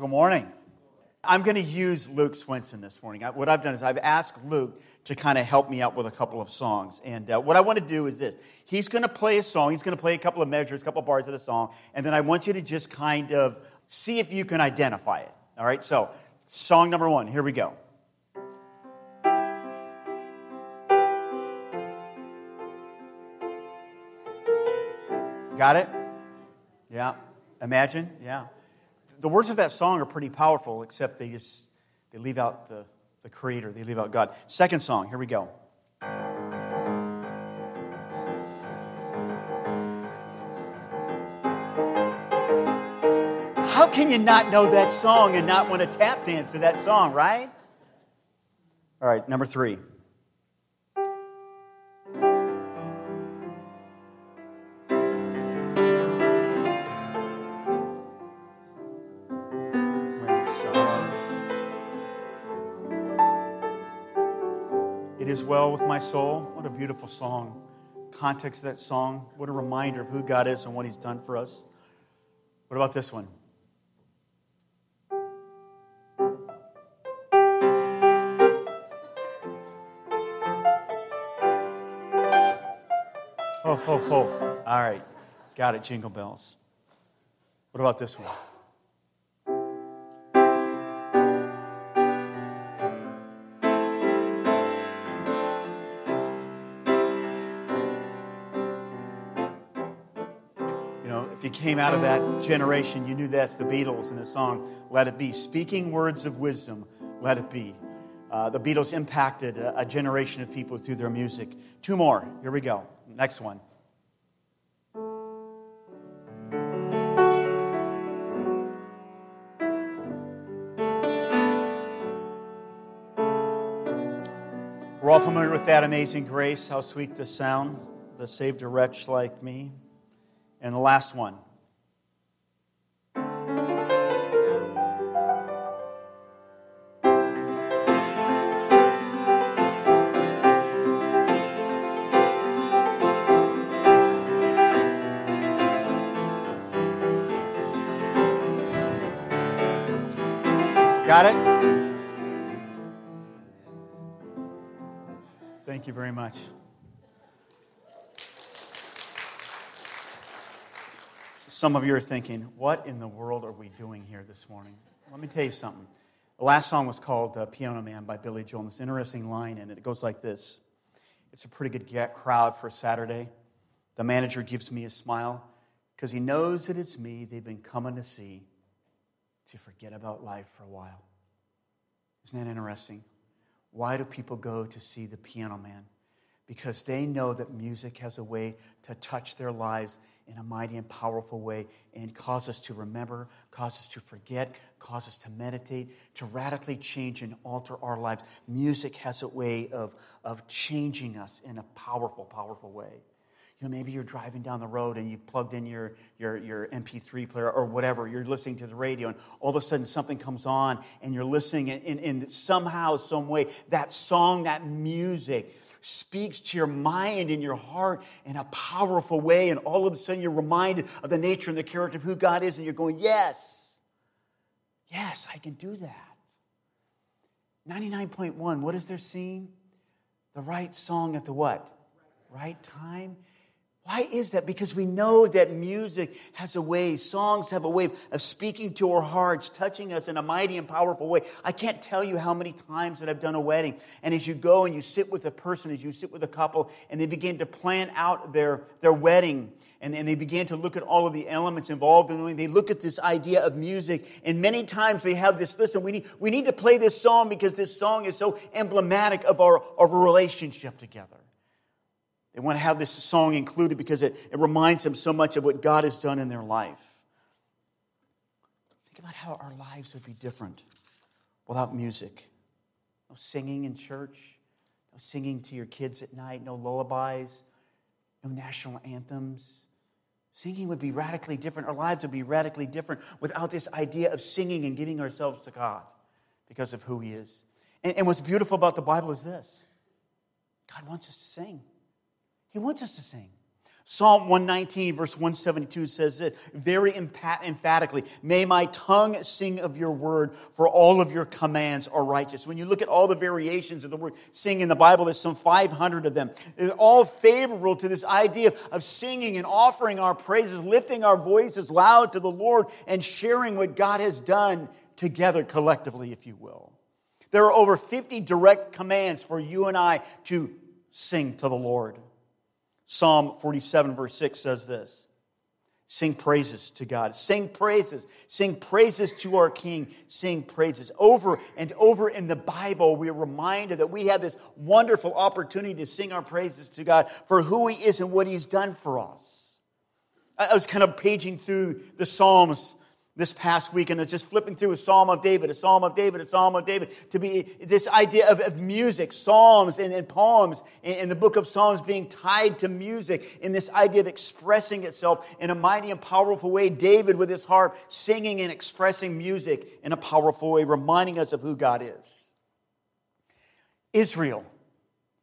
Good morning. I'm going to use Luke Swinson this morning. What I've done is I've asked Luke to kind of help me out with a couple of songs. And uh, what I want to do is this He's going to play a song, he's going to play a couple of measures, a couple of bars of the song, and then I want you to just kind of see if you can identify it. All right, so song number one, here we go. Got it? Yeah. Imagine? Yeah the words of that song are pretty powerful, except they just they leave out the, the creator, they leave out God. Second song, here we go. How can you not know that song and not want to tap dance to that song, right? All right, number three. Well with my soul. What a beautiful song. Context of that song. What a reminder of who God is and what He's done for us. What about this one? Ho, ho, ho. All right. Got it. Jingle bells. What about this one? Came out of that generation, you knew that's the Beatles and the song Let It Be. Speaking words of wisdom, let it be. Uh, the Beatles impacted a, a generation of people through their music. Two more. Here we go. Next one. We're all familiar with that amazing grace, how sweet the sound that saved a wretch like me. And the last one. Got it? Thank you very much. Some of you are thinking, what in the world are we doing here this morning? Let me tell you something. The last song was called uh, Piano Man by Billy Joel. And this interesting line in it. It goes like this It's a pretty good crowd for a Saturday. The manager gives me a smile because he knows that it's me they've been coming to see to forget about life for a while. Isn't that interesting? Why do people go to see the piano man? Because they know that music has a way to touch their lives in a mighty and powerful way and cause us to remember, cause us to forget, cause us to meditate, to radically change and alter our lives. Music has a way of, of changing us in a powerful, powerful way. You know, maybe you're driving down the road and you've plugged in your, your, your MP3 player or whatever, you're listening to the radio, and all of a sudden something comes on and you're listening, and, and, and somehow, some way, that song, that music speaks to your mind and your heart in a powerful way, and all of a sudden you're reminded of the nature and the character of who God is, and you're going, Yes, yes, I can do that. 99.1, what is their scene? The right song at the what? Right time? Why is that? Because we know that music has a way, songs have a way of speaking to our hearts, touching us in a mighty and powerful way. I can't tell you how many times that I've done a wedding. And as you go and you sit with a person, as you sit with a couple, and they begin to plan out their, their wedding, and, and they begin to look at all of the elements involved in it, they look at this idea of music, and many times they have this listen, we need, we need to play this song because this song is so emblematic of our, of our relationship together. They want to have this song included because it, it reminds them so much of what God has done in their life. Think about how our lives would be different without music. No singing in church, no singing to your kids at night, no lullabies, no national anthems. Singing would be radically different. Our lives would be radically different without this idea of singing and giving ourselves to God because of who He is. And, and what's beautiful about the Bible is this God wants us to sing. He wants us to sing. Psalm 119, verse 172 says this very emphatically May my tongue sing of your word, for all of your commands are righteous. When you look at all the variations of the word sing in the Bible, there's some 500 of them. They're all favorable to this idea of singing and offering our praises, lifting our voices loud to the Lord, and sharing what God has done together collectively, if you will. There are over 50 direct commands for you and I to sing to the Lord. Psalm 47, verse 6 says this Sing praises to God. Sing praises. Sing praises to our King. Sing praises. Over and over in the Bible, we are reminded that we have this wonderful opportunity to sing our praises to God for who He is and what He's done for us. I was kind of paging through the Psalms this past week and just flipping through a psalm of david a psalm of david a psalm of david to be this idea of, of music psalms and, and poems in, in, the book of psalms being tied to music in this idea of expressing itself in a mighty and powerful way. David with his harp singing and expressing music in a powerful way reminding us of who god is. Israel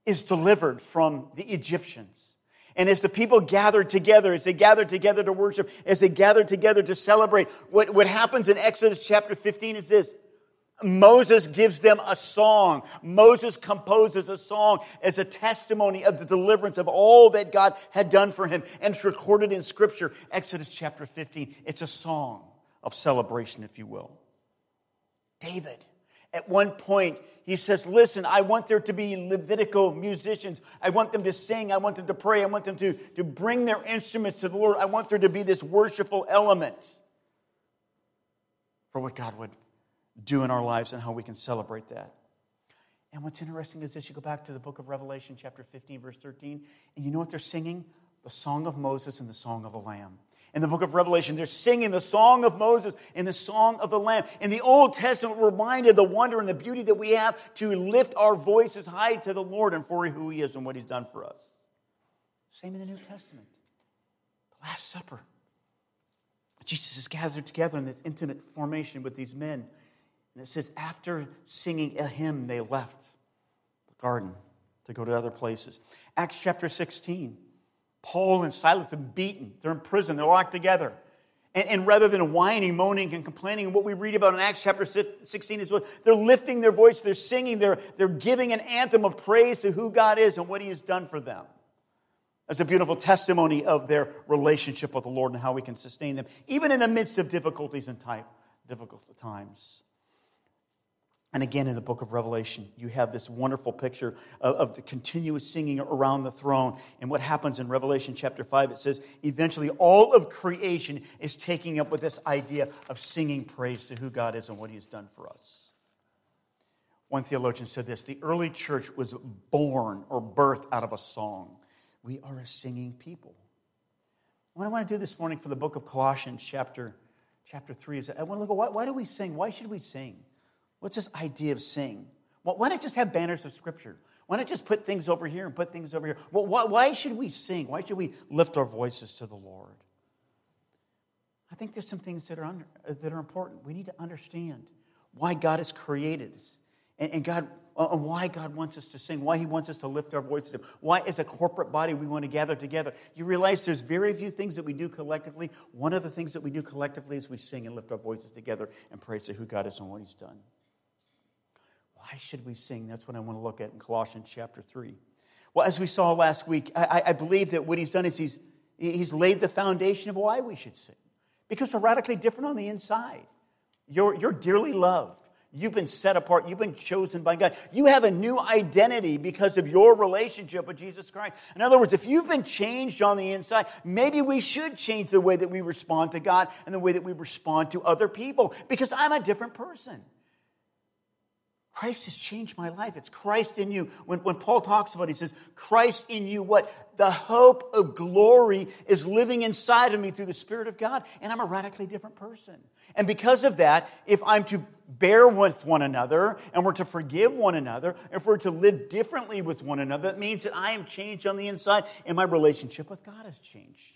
is delivered from the egyptians and as the people gathered together, as they gathered together to worship, as they gathered together to celebrate, what, what happens in Exodus chapter 15 is this. Moses gives them a song. Moses composes a song as a testimony of the deliverance of all that God had done for him. And it's recorded in scripture, Exodus chapter 15. It's a song of celebration, if you will. David, at one point, he says, Listen, I want there to be Levitical musicians. I want them to sing. I want them to pray. I want them to, to bring their instruments to the Lord. I want there to be this worshipful element for what God would do in our lives and how we can celebrate that. And what's interesting is this you go back to the book of Revelation, chapter 15, verse 13, and you know what they're singing? The song of Moses and the song of the Lamb in the book of Revelation. They're singing the song of Moses and the song of the Lamb. In the Old Testament, we're reminded the wonder and the beauty that we have to lift our voices high to the Lord and for who He is and what He's done for us. Same in the New Testament. The Last Supper. Jesus is gathered together in this intimate formation with these men. And it says, after singing a hymn, they left the garden to go to other places. Acts chapter 16. Paul and Silas are beaten. They're in prison. They're locked together. And, and, rather than whining, moaning, and complaining, what we read about in Acts chapter 16 is what they're lifting their voice, they're singing, they're, they're giving an anthem of praise to who God is and what He has done for them. That's a beautiful testimony of their relationship with the Lord and how we can sustain them, even in the midst of difficulties and type, difficult times. And again, in the book of Revelation, you have this wonderful picture of, of, the continuous singing around the throne. And what happens in Revelation chapter 5, it says, eventually all of creation is taking up with this idea of singing praise to who God is and what he has done for us. One theologian said this the early church was born or birthed out of a song. We are a singing people. What I want to do this morning for the book of Colossians, chapter, chapter 3, is I want to look at why, why do we sing? Why should we sing? What's this idea of sing? Why not just have banners of Scripture? Why not just put things over here and put things over here? Why, why should we sing? Why should we lift our voices to the Lord? I think there's some things that are, under, that are important. We need to understand why God has created us and, and God, uh, why God wants us to sing, why He wants us to lift our voices to Him, why, as a corporate body, we want to gather together. You realize there's very few things that we do collectively. One of the things that we do collectively is we sing and lift our voices together and praise to who God is and what He's done. Why should we sing? That's what I want to look at in Colossians chapter 3. Well, as we saw last week, I, I believe that what he's done is he's, he's laid the foundation of why we should sing. Because we're radically different on the inside. You're, you're dearly loved. You've been set apart. You've been chosen by God. You have a new identity because of your relationship with Jesus Christ. In other words, if you've been changed on the inside, maybe we should change the way that we respond to God and the way that we respond to other people because I'm a different person. Christ has changed my life. It's Christ in you. When, when Paul talks about it, he says, Christ in you, what? The hope of glory is living inside of me through the Spirit of God, and I'm a radically different person. And because of that, if I'm to bear with one another, and we're to forgive one another, if we're to live differently with one another, that means that I am changed on the inside, and my relationship with God has changed.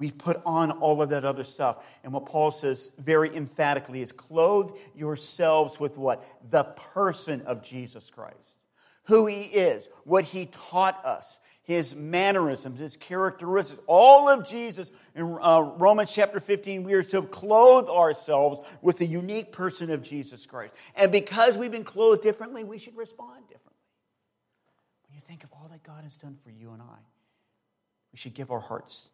We've put on all of that other stuff. And what Paul says very emphatically is clothe yourselves with what? The person of Jesus Christ. Who he is, what he taught us, his mannerisms, his characteristics, all of Jesus. In uh, Romans chapter 15, we are to clothe ourselves with the unique person of Jesus Christ. And because we've been clothed differently, we should respond differently. When you think of all that God has done for you and I, we should give our hearts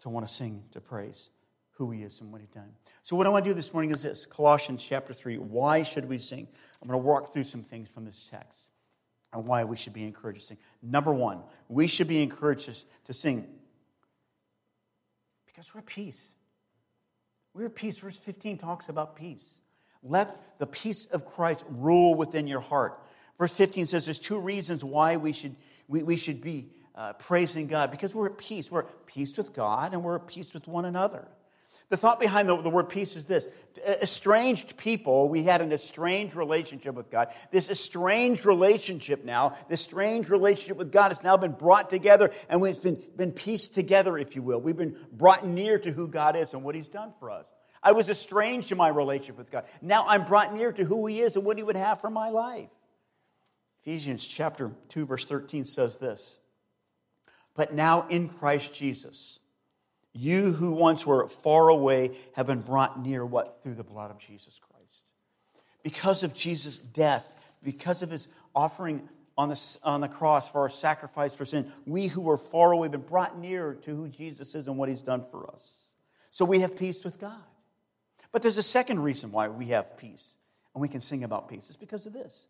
to want to sing, to praise who he is and what he's done. So, what I want to do this morning is this Colossians chapter 3. Why should we sing? I'm going to walk through some things from this text and why we should be encouraged to sing. Number one, we should be encouraged to sing because we're peace. We're at peace. Verse 15 talks about peace. Let the peace of Christ rule within your heart. Verse 15 says there's two reasons why we should, we, we should be uh, praising God because we're at peace. We're at peace with God and we're at peace with one another. The thought behind the, the, word peace is this estranged people, we had an estranged relationship with God. This estranged relationship now, this strange relationship with God has now been brought together and we've been, been pieced together, if you will. We've been brought near to who God is and what He's done for us. I was estranged to my relationship with God. Now I'm brought near to who He is and what He would have for my life. Ephesians chapter 2, verse 13 says this But now in Christ Jesus, you who once were far away have been brought near what? Through the blood of Jesus Christ. Because of Jesus' death, because of his offering on the, on the cross for our sacrifice for sin, we who were far away have been brought near to who Jesus is and what he's done for us. So we have peace with God. But there's a second reason why we have peace and we can sing about peace. It's because of this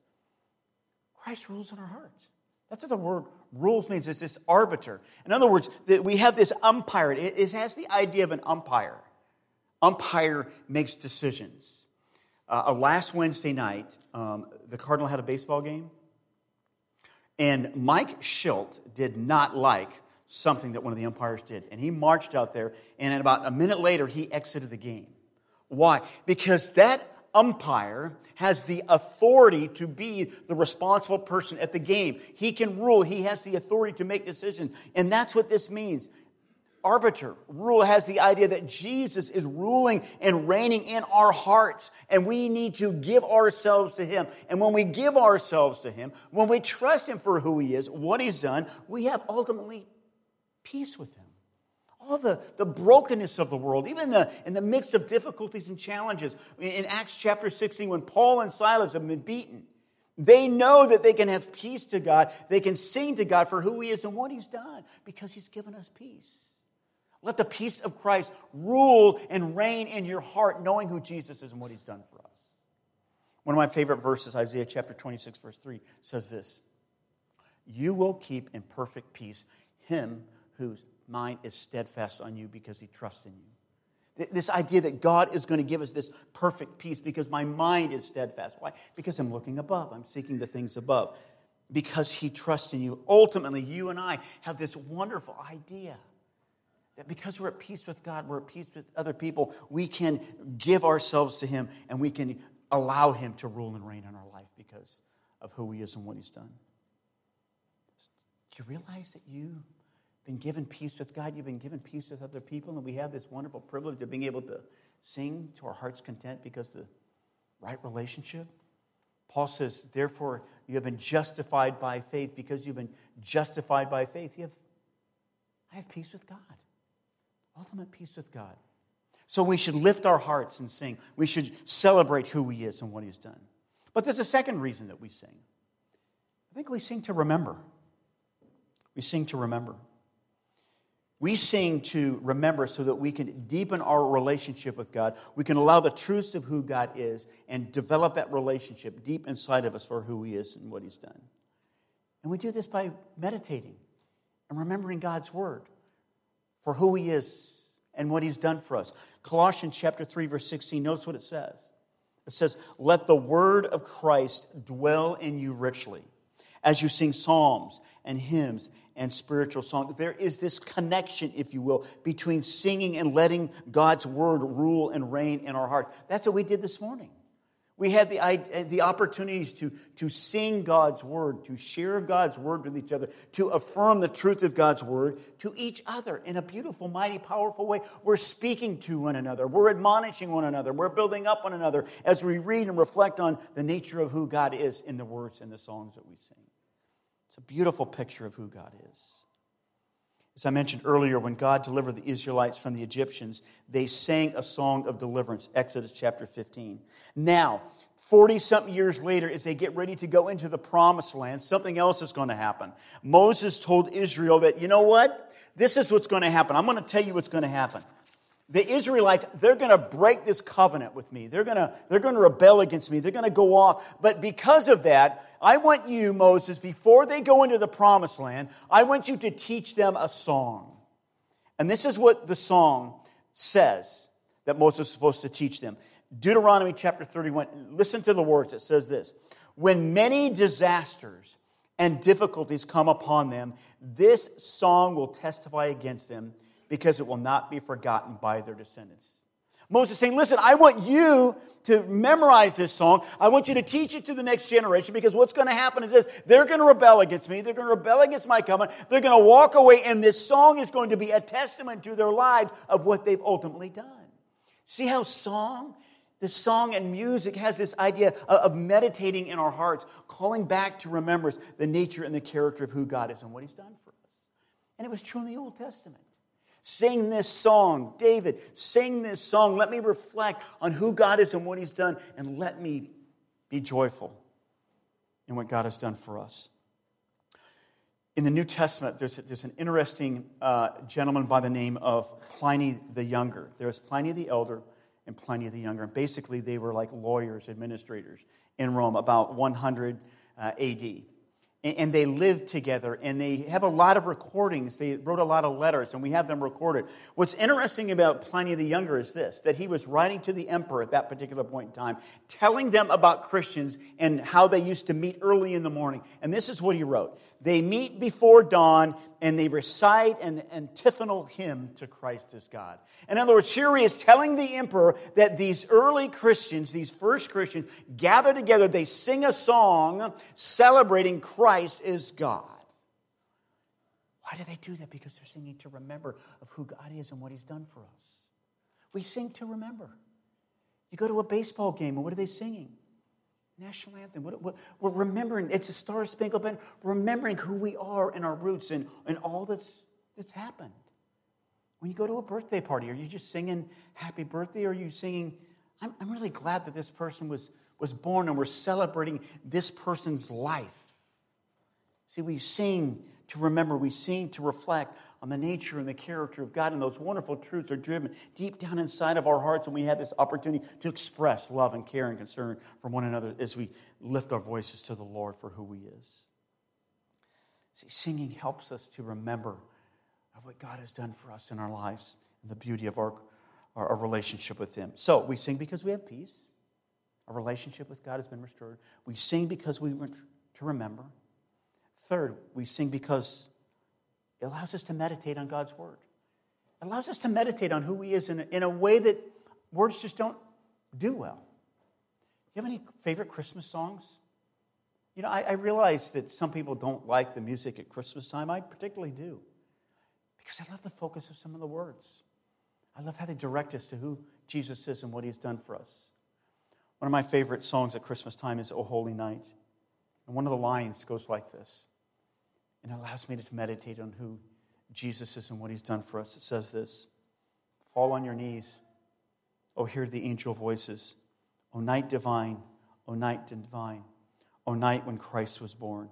Christ rules in our hearts. That's what the word rules means. It's this arbiter. In other words, we have this umpire. It has the idea of an umpire. Umpire makes decisions. Uh, last Wednesday night, um, the Cardinal had a baseball game, and Mike Shildt did not like something that one of the umpires did. And he marched out there, and about a minute later, he exited the game. Why? Because that umpire has the authority to be the responsible person at the game. He can rule, he has the authority to make decisions. And that's what this means. Arbiter, rule has the idea that Jesus is ruling and reigning in our hearts, and we need to give ourselves to Him. And when we give ourselves to Him, when we trust Him for who He is, what He's done, we have ultimately peace with Him all the, the brokenness of the world, even the, in the midst of difficulties and challenges. In Acts chapter 16, when Paul and Silas have been beaten, they know that they can have peace to God. They can sing to God for who He is and what He's done because He's given us peace. Let the peace of Christ rule and reign in your heart, knowing who Jesus is and what He's done for us. One of my favorite verses, Isaiah chapter 26, verse 3, says this You will keep in perfect peace him whose mind is steadfast on you because he trusts in you. This idea that God is going to give us this perfect peace because my mind is steadfast. Why? Because I'm looking above, I'm seeking the things above. Because he trusts in you. Ultimately, you and I have this wonderful idea that because we're at peace with God, we're at peace with other people, we can give ourselves to him and we can allow him to rule and reign in our life because of who he is and what he's done. Do you realize that you been given peace with God, you've been given peace with other people, and we have this wonderful privilege of being able to sing to our heart's content because the right relationship. Paul says, therefore, you have been justified by faith. Because you've been justified by faith, you have, I have peace with God. Ultimate peace with God. So we should lift our hearts and sing. We should celebrate who He is and what He's done. But there's a second reason that we sing. I think we sing to remember. We sing to remember. We sing to remember so that we can deepen our relationship with God. We can allow the truths of who God is and develop that relationship deep inside of us for who He is and what He's done. And we do this by meditating and remembering God's Word for who He is and what He's done for us. Colossians chapter 3, verse 16, notice what it says. It says, Let the Word of Christ dwell in you richly as you sing psalms and hymns and spiritual songs. There is this connection, if you will, between singing and letting God's word rule and reign in our hearts. That's what we did this morning. We had the, the opportunities to, to sing God's word, to share God's word with each other, to affirm the truth of God's word to each other in a beautiful, mighty, powerful way. We're speaking to one another. We're admonishing one another. We're building up one another as we read and reflect on the nature of who God is in the words and the songs that we sing. It's a beautiful picture of who God is. As I mentioned earlier, when God delivered the Israelites from the Egyptians, they sang a song of deliverance, Exodus chapter 15. Now, 40 something years later, as they get ready to go into the promised land, something else is going to happen. Moses told Israel that, you know what? This is what's going to happen. I'm going to tell you what's going to happen the Israelites, they're going to break this covenant with me. They're going to, they're going to rebel against me. They're going to go off. But because of that, I want you, Moses, before they go into the promised land, I want you to teach them a song. And this is what the song says that Moses is supposed to teach them. Deuteronomy chapter 31, listen to the words. It says this When many disasters and difficulties come upon them, this song will testify against them because it will not be forgotten by their descendants. Moses is saying, Listen, I want you to memorize this song. I want you to teach it to the next generation because what's going to happen is this they're going to rebel against me. They're going to rebel against my covenant. They're going to walk away, and this song is going to be a testament to their lives of what they've ultimately done. See how song, the song and music has this idea of meditating in our hearts, calling back to remembrance the nature and the character of who God is and what He's done for us. And it was true in the Old Testament. Sing this song. David, sing this song. Let me reflect on who God is and what He's done, and let me be joyful in what God has done for us. In the New Testament, there's, there's an interesting uh, gentleman by the name of Pliny the Younger. There was Pliny the Elder and Pliny the Younger. And basically, they were like lawyers, administrators in Rome about 100 uh, AD and they lived together and they have a lot of recordings. They wrote a lot of letters and we have them recorded. What's interesting about pliny the younger is this that he was writing to the emperor at that particular point in time telling them about christians and how they used to meet early in the morning. And this is what he wrote they meet before dawn and they recite an antiphonal hymn to Christ as God. In other words, here he is telling the emperor that these early Christians, these first Christians, gather together, they sing a song celebrating Christ as God. Why do they do that? Because they're singing to remember of who God is and what he's done for us. We sing to remember. You go to a baseball game, and what are they singing? National anthem. What, what, we're remembering, it's a Star Spangled Banner, remembering who we are and our roots and, and all that's, that's happened. When you go to a birthday party, are you just singing happy birthday or are you singing, I'm, I'm really glad that this person was, was born and we're celebrating this person's life? See, we sing to remember, we sing to reflect on the nature and the character of God, and those wonderful truths are driven deep down inside of our hearts, and we have this opportunity to express love and care and concern for one another as we lift our voices to the Lord for who He is. See, singing helps us to remember what God has done for us in our lives and the beauty of our, our, our relationship with Him. So we sing because we have peace. Our relationship with God has been restored. We sing because we want to remember. Third, we sing because it allows us to meditate on God's Word. It allows us to meditate on who He is in a, in a way that words just don't do well. Do you have any favorite Christmas songs? You know, I, I realize that some people don't like the music at Christmas time. I particularly do. Because I love the focus of some of the words. I love how they direct us to who Jesus is and what He's done for us. One of my favorite songs at Christmas time is O Holy Night. And one of the lines goes like this and it allows me to meditate on who Jesus is and what he's done for us. It says this Fall on your knees. Oh, hear the angel voices. O night divine, O night divine, O night when Christ was born.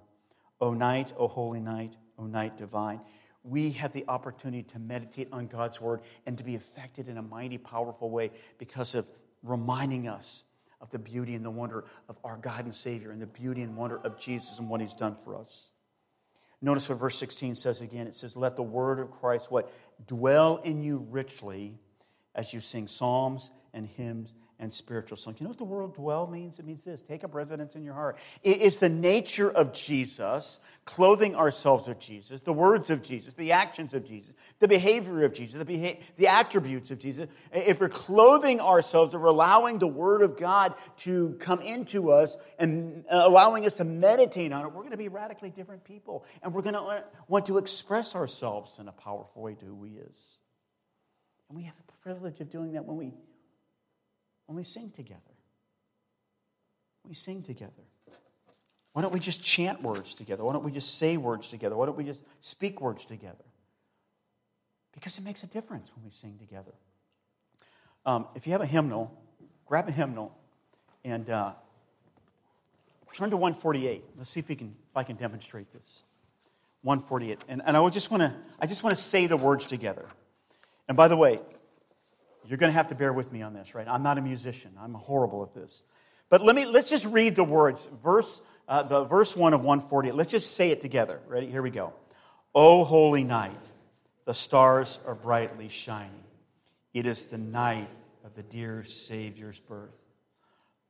O night, O holy night, O night divine. We have the opportunity to meditate on God's word and to be affected in a mighty, powerful way because of reminding us of the beauty and the wonder of our God and Savior and the beauty and wonder of Jesus and what He's done for us. Notice what verse 16 says again. It says, Let the word of Christ what? Dwell in you richly as you sing psalms and hymns and spiritual songs. You know what the word dwell means? It means this take up residence in your heart. It is the nature of Jesus, clothing ourselves with Jesus, the words of Jesus, the actions of Jesus, the behavior of Jesus, the, beha- the attributes of Jesus. If we're clothing ourselves, if we're allowing the word of God to come into us and uh, allowing us to meditate on it, we're going to be radically different people. And we're going to uh, want to express ourselves in a powerful way to who He is. And we have the privilege of doing that when we when we sing together. We sing together. Why don't we just chant words together? Why don't we just say words together? Why don't we just speak words together? because it makes a difference when we sing together. Um, if you have a hymnal, grab a hymnal and uh, turn to 148. Let's see if, we can, if I can demonstrate this. 148. And, and I just want to I just want to say the words together. And by the way, you're going to have to bear with me on this, right? I'm not a musician. I'm horrible at this. But let me let's just read the words. Verse uh, the verse 1 of 148. Let's just say it together. Ready? Here we go. O holy night, the stars are brightly shining. It is the night of the dear Savior's birth.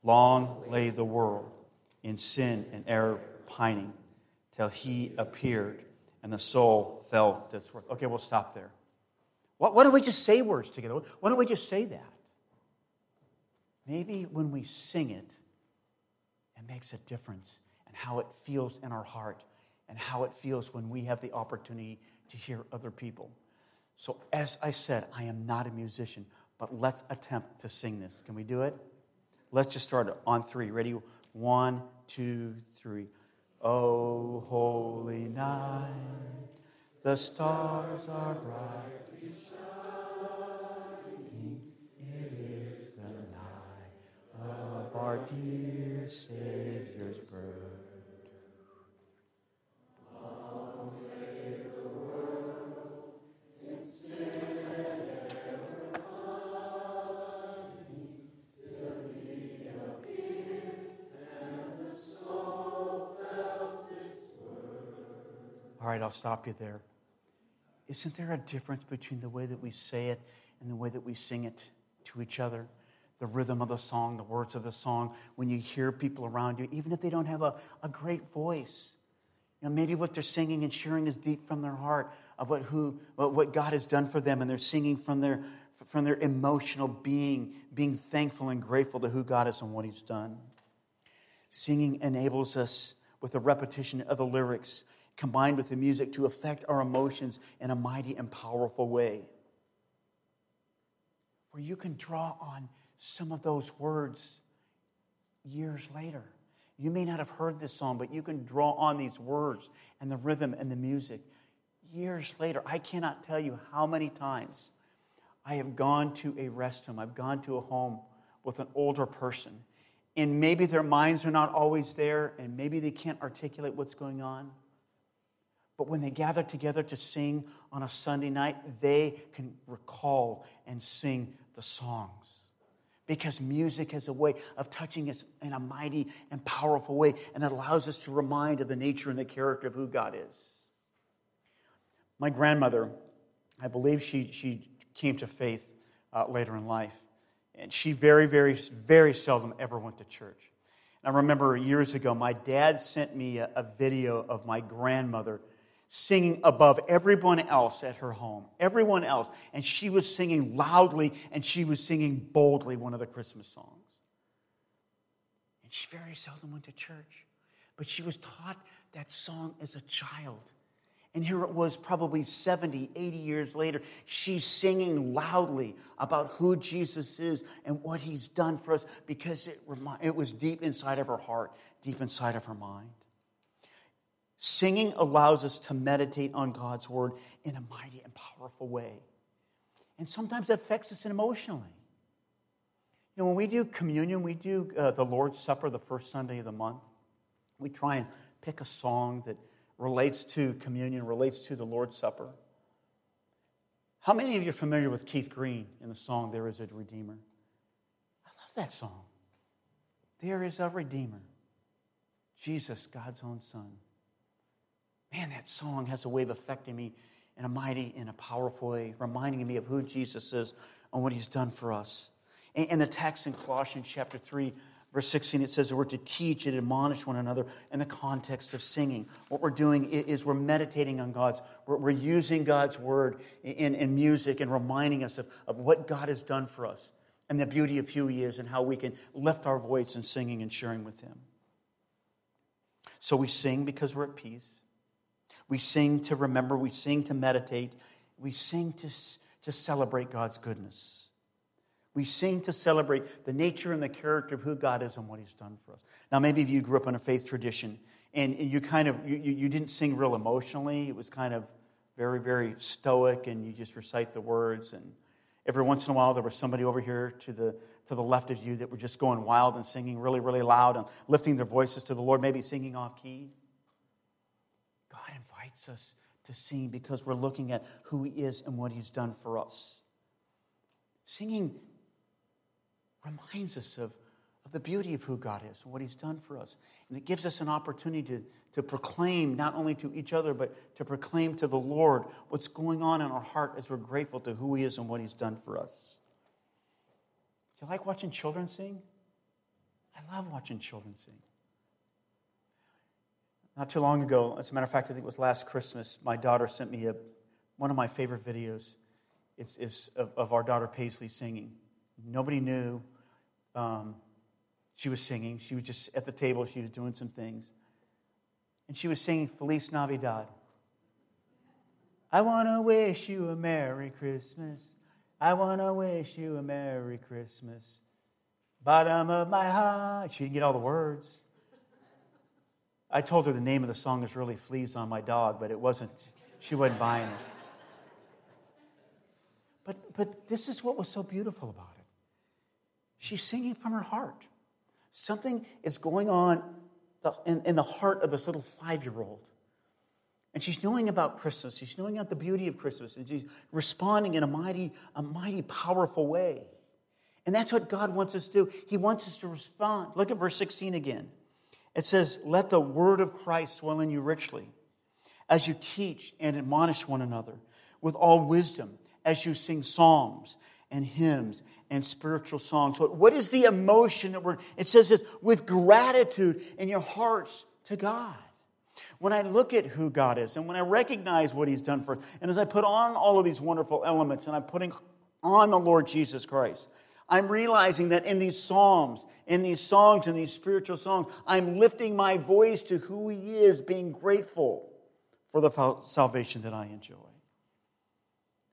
Long lay the world in sin and error pining till he appeared and the soul felt its worth. Okay, we'll stop there. Why don't we just say words together? Why don't we just say that? Maybe when we sing it, it makes a difference in how it feels in our heart and how it feels when we have the opportunity to hear other people. So, as I said, I am not a musician, but let's attempt to sing this. Can we do it? Let's just start on three. Ready? One, two, three. Oh, holy night, the stars are brightly shining. It is the night of our dear Savior's birth. All right, I'll stop you there. Isn't there a difference between the way that we say it and the way that we sing it to each other? The rhythm of the song, the words of the song, when you hear people around you, even if they don't have a, a great voice. You know, maybe what they're singing and sharing is deep from their heart of what, who, what God has done for them, and they're singing from their, from their emotional being, being thankful and grateful to who God is and what He's done. Singing enables us with a repetition of the lyrics combined with the music to affect our emotions in a mighty and powerful way. Where you can draw on some of those words years later. You may not have heard this song, but you can draw on these words and the rhythm and the music years later. I cannot tell you how many times I have gone to a rest home, I've gone to a home with an older person, and maybe their minds are not always there, and maybe they can't articulate what's going on. But when they gather together to sing on a Sunday night, they can recall and sing the songs. Because music has a way of touching us in a mighty and powerful way, and it allows us to remind of the nature and the character of who God is. My grandmother, I believe she, she came to faith uh, later in life, and she very, very, very seldom ever went to church. I remember years ago, my dad sent me a, a video of my grandmother singing above everyone else at her home, everyone else. And she was singing loudly and she was singing boldly one of the Christmas songs. And she very seldom went to church, but she was taught that song as a child. And here it was, probably 70, 80 years later, she's singing loudly about who Jesus is and what he's done for us because it, it was deep inside of her heart, deep inside of her mind. Singing allows us to meditate on God's word in a mighty and powerful way. And sometimes it affects us emotionally. You know, when we do communion, we do uh, the Lord's Supper the first Sunday of the month. We try and pick a song that relates to communion, relates to the Lord's Supper. How many of you are familiar with Keith Green in the song There is a Redeemer? I love that song. There is a Redeemer, Jesus, God's own Son man, that song has a way of affecting me in a mighty, in a powerful way, reminding me of who Jesus is and what he's done for us. And, the text in Colossians chapter 3, verse 16, it says that we're to teach and admonish one another in the context of singing. What we're doing is we're meditating on God's, we're, using God's word in, in music and reminding us of, of what God has done for us and the beauty of who he is and how we can lift our voice in singing and sharing with him. So we sing because we're at peace. We sing to remember, we sing to meditate, we sing to, to celebrate God's goodness. We sing to celebrate the nature and the character of who God is and what He's done for us. Now, maybe if you grew up in a faith tradition and you kind of you, you didn't sing real emotionally, it was kind of very, very stoic, and you just recite the words. And every once in a while, there was somebody over here to the, to the left of you that were just going wild and singing really, really loud and lifting their voices to the Lord, maybe singing off key. Us to sing because we're looking at who He is and what He's done for us. Singing reminds us of of the beauty of who God is and what He's done for us. And it gives us an opportunity to, to proclaim, not only to each other, but to proclaim to the Lord what's going on in our heart as we're grateful to who He is and what He's done for us. Do you like watching children sing? I love watching children sing. Not too long ago, as a matter of fact, I think it was last Christmas, my daughter sent me a, one of my favorite videos. It's, of, of our daughter Paisley singing. Nobody knew. Um, she was singing. She was just at the table. She was doing some things. And she was singing Feliz Navidad. I want to wish you a Merry Christmas. I want to wish you a Merry Christmas. Bottom of my heart. She didn't get all the words. I told her the name of the song is really Fleas on My Dog, but it wasn't, she wasn't buying it. But, but this is what was so beautiful about it. She's singing from her heart. Something is going on in, in the heart of this little five year old. And she's knowing about Christmas. She's knowing about the beauty of Christmas. And she's responding in a mighty, a mighty powerful way. And that's what God wants us to do. He wants us to respond. Look at verse 16 again. It says, Let the word of Christ dwell in you richly, as you teach and admonish one another with all wisdom, as you sing psalms and hymns and spiritual songs. What is the emotion that we're, it says this, with gratitude in your hearts to God. When I look at who God is and when I recognize what He's done for us, and as I put on all of these wonderful elements and I'm putting on the Lord Jesus Christ, I'm realizing that in these psalms, in these songs, in these spiritual songs, I'm lifting my voice to who He is, being grateful for the salvation that I enjoy.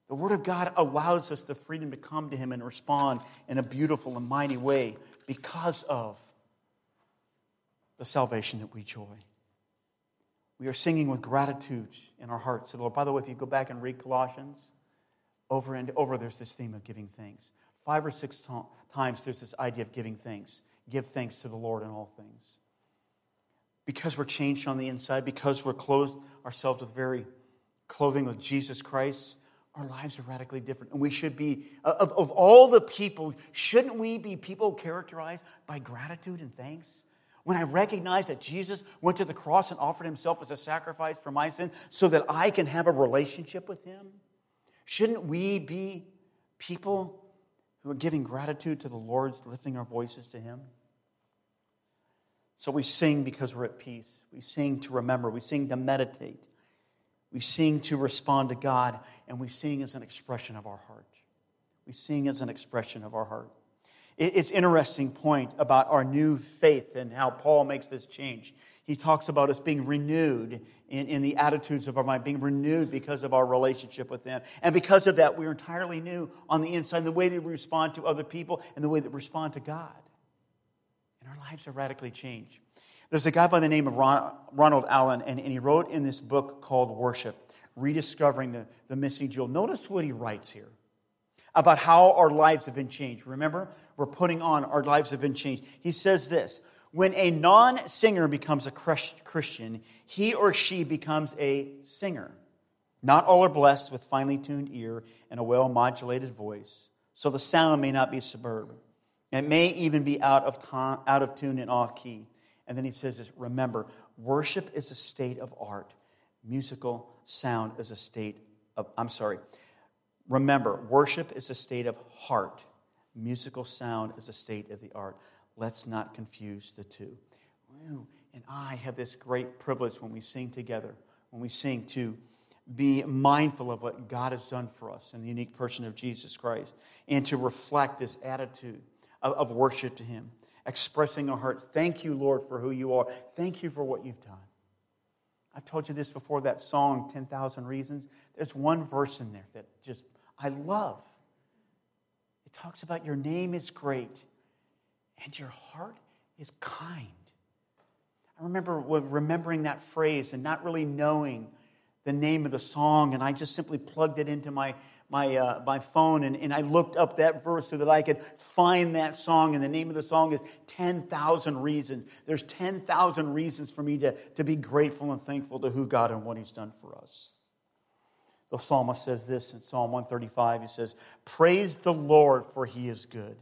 The Word of God allows us the freedom to come to Him and respond in a beautiful and mighty way because of the salvation that we enjoy. We are singing with gratitude in our hearts to the Lord. By the way, if you go back and read Colossians, over and over there's this theme of giving thanks. Five or six times there's this idea of giving thanks. Give thanks to the Lord in all things. Because we're changed on the inside, because we're clothed ourselves with very clothing with Jesus Christ, our lives are radically different. And we should be, of, of all the people, shouldn't we be people characterized by gratitude and thanks? When I recognize that Jesus went to the cross and offered himself as a sacrifice for my sin so that I can have a relationship with him, shouldn't we be people who are giving gratitude to the Lord, lifting our voices to him? So we sing because we're at peace. We sing to remember. We sing to meditate. We sing to respond to God, and we sing as an expression of our heart. We sing as an expression of our heart. It's interesting point about our new faith and how Paul makes this change. He talks about us being renewed in, in the attitudes of our mind, being renewed because of our relationship with them. And because of that, we're entirely new on the inside, the way that we respond to other people and the way that we respond to God. And our lives are radically changed. There's a guy by the name of Ron, Ronald Allen, and, and he wrote in this book called Worship, Rediscovering the, the Missing Jewel. Notice what he writes here about how our lives have been changed. Remember, we're putting on our lives have been changed. He says this when a non singer becomes a Christian, he or she becomes a singer. Not all are blessed with finely tuned ear and a well modulated voice, so the sound may not be superb. It may even be out of, time, out of tune and off key. And then he says this remember, worship is a state of art, musical sound is a state of, I'm sorry. Remember, worship is a state of heart, musical sound is a state of the art. Let's not confuse the two. You and I have this great privilege when we sing together, when we sing to be mindful of what God has done for us in the unique person of Jesus Christ and to reflect this attitude of, of worship to Him expressing our heart. Thank you, Lord, for who you are. Thank you for what you've done. I've told you this before that song, 10,000 Reasons. There's one verse in there that just I love. It talks about your name is great and your heart is kind. I remember remembering that phrase and not really knowing the name of the song, and I just simply plugged it into my, my, uh, my phone and, and I looked up that verse so that I could find that song. And the name of the song is 10,000 Reasons. There's 10,000 reasons for me to, to be grateful and thankful to who God and what He's done for us. The psalmist says this in Psalm 135. He says, Praise the Lord, for He is good.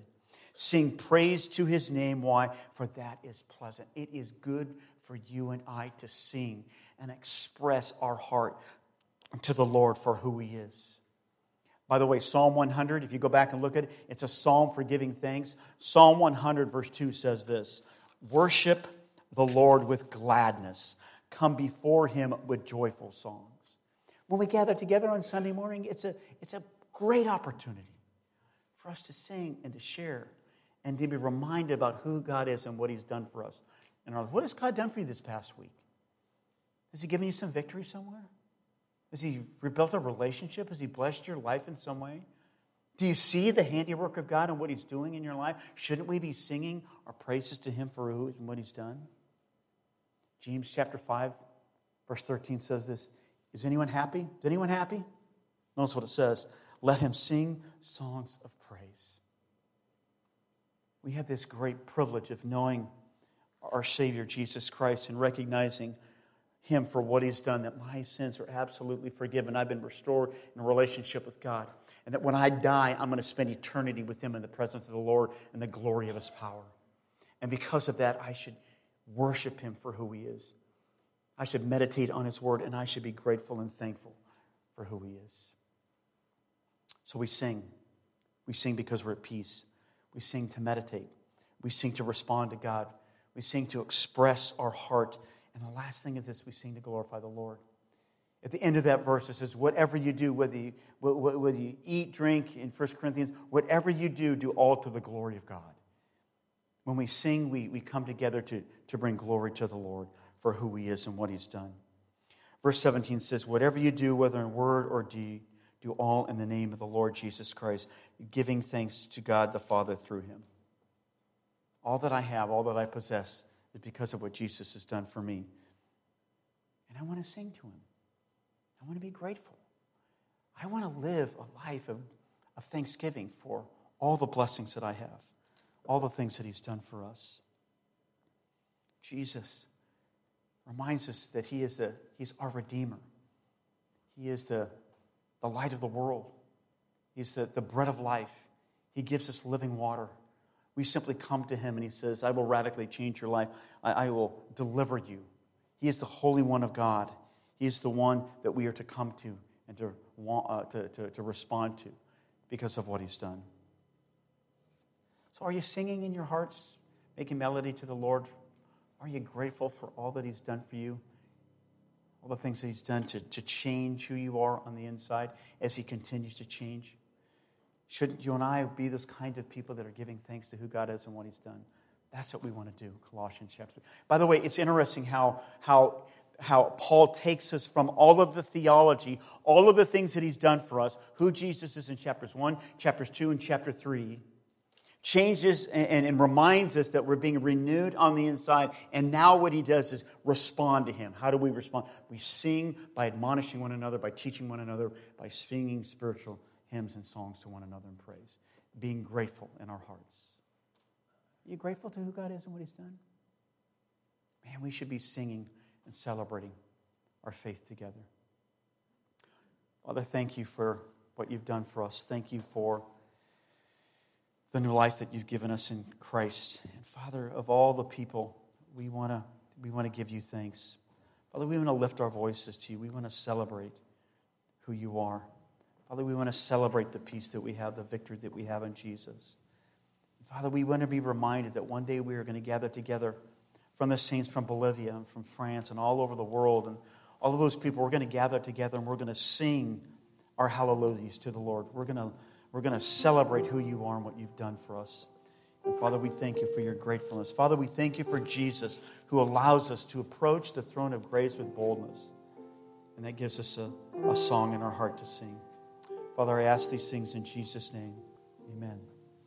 Sing praise to His name. Why? For that is pleasant. It is good for you and I to sing and express our heart to the Lord for who He is. By the way, Psalm 100, if you go back and look at it, it's a psalm for giving thanks. Psalm 100, verse 2 says this Worship the Lord with gladness, come before him with joyful songs. When we gather together on Sunday morning, it's a, it's a great opportunity for us to sing and to share and to be reminded about who God is and what he's done for us. And what has God done for you this past week? Has he given you some victory somewhere? Has He rebuilt a relationship? Has He blessed your life in some way? Do you see the handiwork of God and what He's doing in your life? Shouldn't we be singing our praises to Him for who and what He's done? James chapter 5, verse 13 says this Is anyone happy? Is anyone happy? Notice what it says Let him sing songs of praise. We have this great privilege of knowing our Savior, Jesus Christ, and recognizing him for what He's done, that my sins are absolutely forgiven. I've been restored in a relationship with God. And that when I die, I'm going to spend eternity with Him in the presence of the Lord and the glory of His power. And because of that, I should worship Him for who He is. I should meditate on His Word, and I should be grateful and thankful for who He is. So we sing. We sing because we're at peace. We sing to meditate. We sing to respond to God. We sing to express our heart and the last thing is this we sing to glorify the Lord. At the end of that verse, it says, Whatever you do, whether you, whether you eat, drink, in 1 Corinthians, whatever you do, do all to the glory of God. When we sing, we, we come together to, to bring glory to the Lord for who He is and what He's done. Verse 17 says, Whatever you do, whether in word or deed, do all in the name of the Lord Jesus Christ, giving thanks to God the Father through Him. All that I have, all that I possess, is because of what Jesus has done for me. And I want to sing to him. I want to be grateful. I want to live a life of, of thanksgiving for all the blessings that I have, all the things that he's done for us. Jesus reminds us that he is the, he's our Redeemer. He is the, the light of the world. He's the, the bread of life. He gives us living water. We simply come to him and he says, I will radically change your life. I, I will deliver you. He is the Holy One of God. He is the one that we are to come to and to, uh, to, to, to respond to because of what he's done. So, are you singing in your hearts, making melody to the Lord? Are you grateful for all that he's done for you? All the things that he's done to, to change who you are on the inside as he continues to change? Shouldn't you and I be those kind of people that are giving thanks to who God is and what He's done? That's what we want to do, Colossians chapter. By the way, it's interesting how, how, how Paul takes us from all of the theology, all of the things that he's done for us, who Jesus is in chapters 1, chapters 2, and chapter 3, changes and, and, reminds us that we're being renewed on the inside. And now what he does is respond to him. How do we respond? We sing by admonishing one another, by teaching one another, by singing spiritual hymns and songs to one another in praise, being grateful in our hearts. Are you grateful to who God is and what He's done? Man, we should be singing and celebrating our faith together. Father, thank you for what you've done for us. Thank you for the new life that you've given us in Christ. And Father, of all the people, we want to we want to give you thanks. Father, we want to lift our voices to you. We want to celebrate who you are. Father, we want to celebrate the peace that we have, the victory that we have in Jesus. Father, we want to be reminded that one day we are going to gather together from the saints from Bolivia and from France and all over the world. And all of those people, we're going to gather together and we're going to sing our hallelujahs to the Lord. We're going to, we're going to celebrate who you are and what you've done for us. And Father, we thank you for your gratefulness. Father, we thank you for Jesus who allows us to approach the throne of grace with boldness. And that gives us a, a song in our heart to sing. Father, I ask these things in Jesus' name. Amen.